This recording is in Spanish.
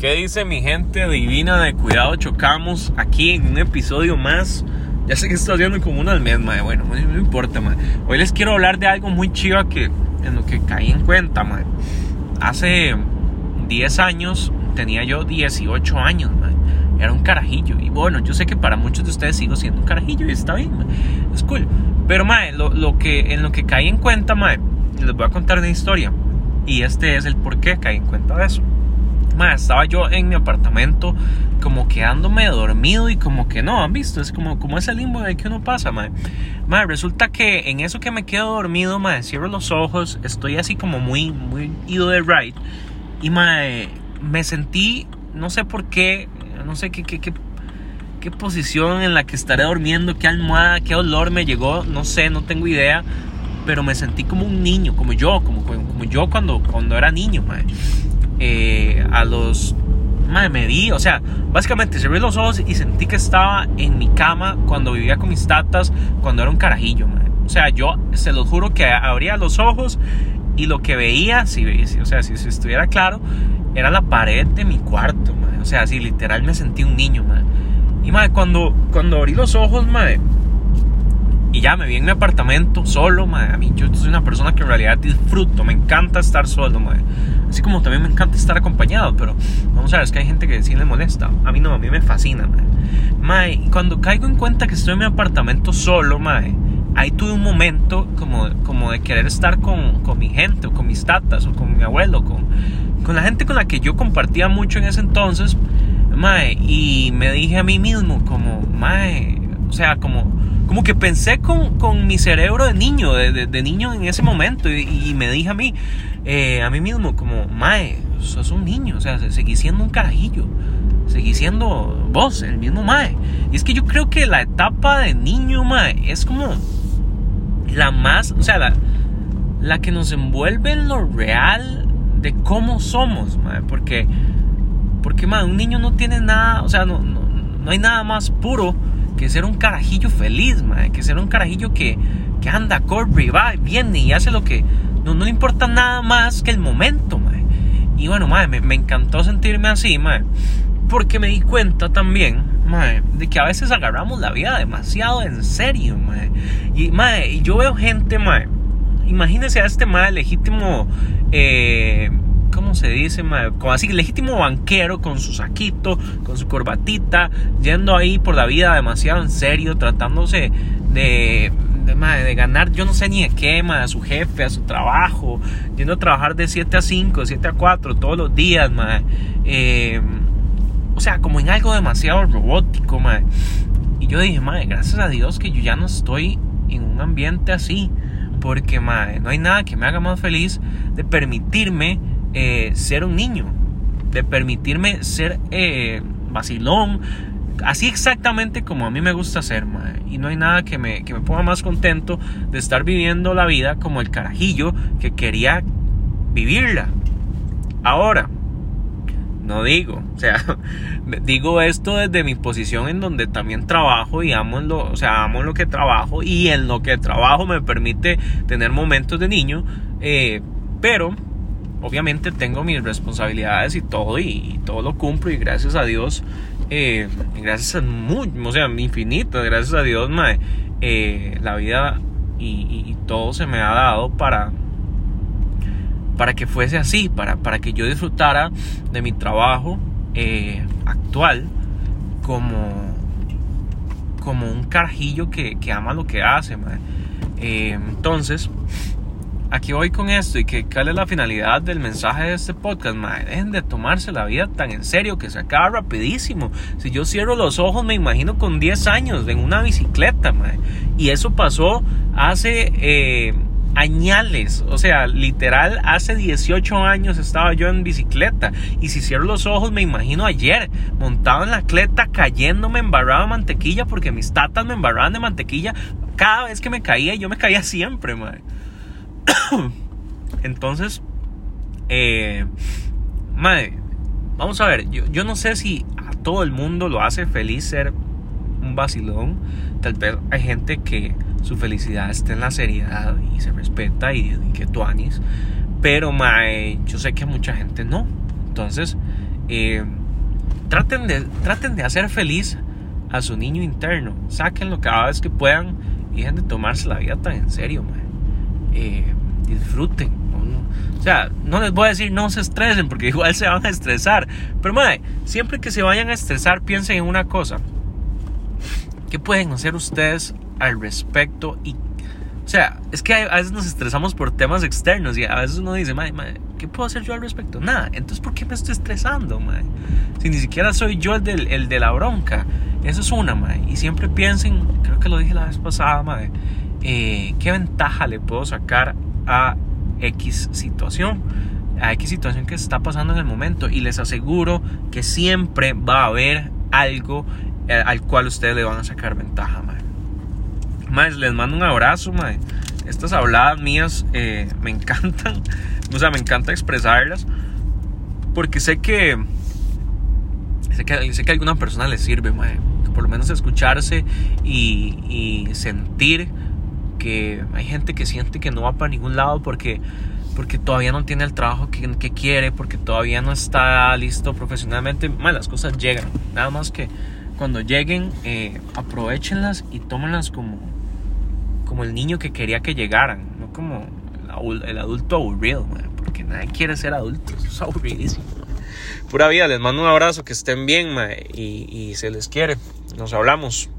¿Qué dice mi gente divina de Cuidado Chocamos? Aquí en un episodio más. Ya sé que estoy haciendo como uno al. Bueno, no, importa, madre. Hoy les quiero hablar de algo muy chiva que en lo que caí en cuenta, madre. Hace 10 años tenía yo 18 años. Era un carajillo. Y bueno, yo sé que para muchos de ustedes sigo siendo un carajillo y está bien, madre. Es cool. Pero, madre, lo, que, en lo que caí en cuenta, madre, les voy a contar una historia. Y este es el por qué caí en cuenta de eso estaba yo en mi apartamento como quedándome dormido y como que no, han visto, es como, como ese limbo de que uno pasa, madre. resulta que en eso que me quedo dormido, madre, cierro los ojos, estoy así como muy, muy ido de right y madre, me sentí, no sé por qué, no sé qué, qué, qué, qué posición en la que estaré durmiendo, qué almohada, qué olor me llegó, no sé, no tengo idea, pero me sentí como un niño, como yo, como, como yo cuando, cuando era niño, madre. Eh, a los... Madre, me di, o sea, básicamente cerré los ojos y sentí que estaba en mi cama cuando vivía con mis tatas, cuando era un carajillo, madre. O sea, yo se los juro que abría los ojos y lo que veía, si, o sea, si, estuviera claro, era la pared de mi cuarto, madre. O sea, si literal me sentí un niño, madre. Y madre, cuando, cuando abrí los ojos, madre, y ya me vi en mi apartamento solo, madre. A mí yo soy una persona que en realidad disfruto, me encanta estar solo, madre. Así como también me encanta estar acompañado, pero vamos a ver, es que hay gente que sí le molesta. A mí no, a mí me fascina, madre. Mae, cuando caigo en cuenta que estoy en mi apartamento solo, madre, ahí tuve un momento como, como de querer estar con, con mi gente, o con mis tatas, o con mi abuelo, con, con la gente con la que yo compartía mucho en ese entonces, mae, y me dije a mí mismo, como, mae, o sea, como como que pensé con, con mi cerebro de niño, de, de, niño en ese momento, y, me dije a mí, eh, a mí mismo, como, Mae, sos un niño, o sea, seguí siendo un carajillo, seguí siendo vos, el mismo Mae. Y es que yo creo que la etapa de niño, Mae, es como la más, o sea, la, la que nos envuelve en lo real de cómo somos, Mae, porque, porque, Mae, un niño no tiene nada, o sea, no, no, no hay nada más puro que ser un carajillo feliz, madre, que ser un carajillo que, que anda, corre y va, viene y hace lo que no, no importa nada más que el momento, madre. Y bueno, madre, me, me encantó sentirme así, madre, porque me di cuenta también, madre, de que a veces agarramos la vida demasiado en serio, madre. Y, madre, y yo veo gente, madre, imagínese a este madre legítimo, eh, ¿cómo se dice? Como así, legítimo banquero con su saquito, con su corbatita, yendo ahí por la vida demasiado en serio, tratándose de, de, ganar, yo no sé ni de qué, a su jefe, a su trabajo, yendo a trabajar de 7 a 5, 7 a 4 todos los días, eh, o sea, como en algo demasiado robótico, Y yo dije, madre, gracias a Dios que yo ya no estoy en un ambiente así. Porque, madre, no hay nada que me haga más feliz de permitirme eh, ser un niño, de permitirme ser eh, vacilón, así exactamente como a mí me gusta ser, Y no hay nada que me, que me ponga más contento de estar viviendo la vida como el carajillo que quería vivirla. Ahora, no digo, o sea, digo esto desde mi posición en donde también trabajo y amo lo, o sea, amo lo que trabajo y en lo que trabajo me permite tener momentos de niño, eh, pero obviamente tengo mis responsabilidades y todo, y, todo lo cumplo, y gracias a Dios, eh, gracias a muy, o sea, infinito, gracias a Dios, eh, la vida y, todo se me ha dado para, para que fuese así, para, para que yo disfrutara de mi trabajo eh, actual como, como un carajillo que, que ama lo que hace, entonces, aquí voy con esto y que cuál es la finalidad del mensaje de este podcast, madre. Dejen de tomarse la vida tan en serio que se acaba rapidísimo. Si yo cierro los ojos, me imagino con 10 años en una bicicleta, madre. Y eso pasó hace eh, añales. O sea, literal, hace 18 años estaba yo en bicicleta. Y si cierro los ojos, me imagino ayer, montado en la cleta, cayéndome embarrado de mantequilla porque mis tatas me embarraban de mantequilla cada vez que me caía. Yo me caía siempre, madre. Entonces, eh, madre, vamos a ver, yo, no sé si a todo el mundo lo hace feliz ser un vacilón. Tal vez hay gente que su felicidad está en la seriedad y se respeta y, que tú anis. Pero, mae, yo sé que mucha gente no. Entonces, Eh, traten, de, traten de hacer feliz a su niño interno. Sáquenlo cada vez que puedan y dejen de tomarse la vida tan en serio, mae. Eh, disfruten. O sea, no les voy a decir no se estresen porque igual se van a estresar. Pero mae, siempre que se vayan a estresar, piensen en una cosa. ¿Qué pueden hacer ustedes al respecto? Y, o sea, es que a veces nos estresamos por temas externos y a veces uno dice, mae, mae ¿qué puedo hacer yo al respecto? Nada. Entonces, ¿por qué me estoy estresando, mae? Si ni siquiera soy yo el, del, el de la bronca. Eso es una, mae. Y siempre piensen, creo que lo dije la vez pasada, mae, eh, ¿qué ventaja le puedo sacar a X situación? A X situación que está pasando en el momento. Y les aseguro que siempre va a haber algo eh, al cual ustedes le van a sacar ventaja, mae. Mae, les mando un abrazo. Estas habladas mías eh, me encantan. O sea, me encanta expresarlas. Porque sé que. Sé que, sé que a alguna persona le sirve, por lo menos escucharse y, sentir que hay gente que siente que no va para ningún lado porque, porque todavía no tiene el trabajo que, que quiere, porque todavía no está listo profesionalmente. Mae, las cosas llegan. Nada más que cuando lleguen, eh, aprovechenlas y tómenlas como como el niño que quería que llegaran, no como el adulto aburrido, porque nadie quiere ser adulto, eso es aburridísimo. Pura vida, les mando un abrazo, que estén bien y, y se les quiere. Nos hablamos.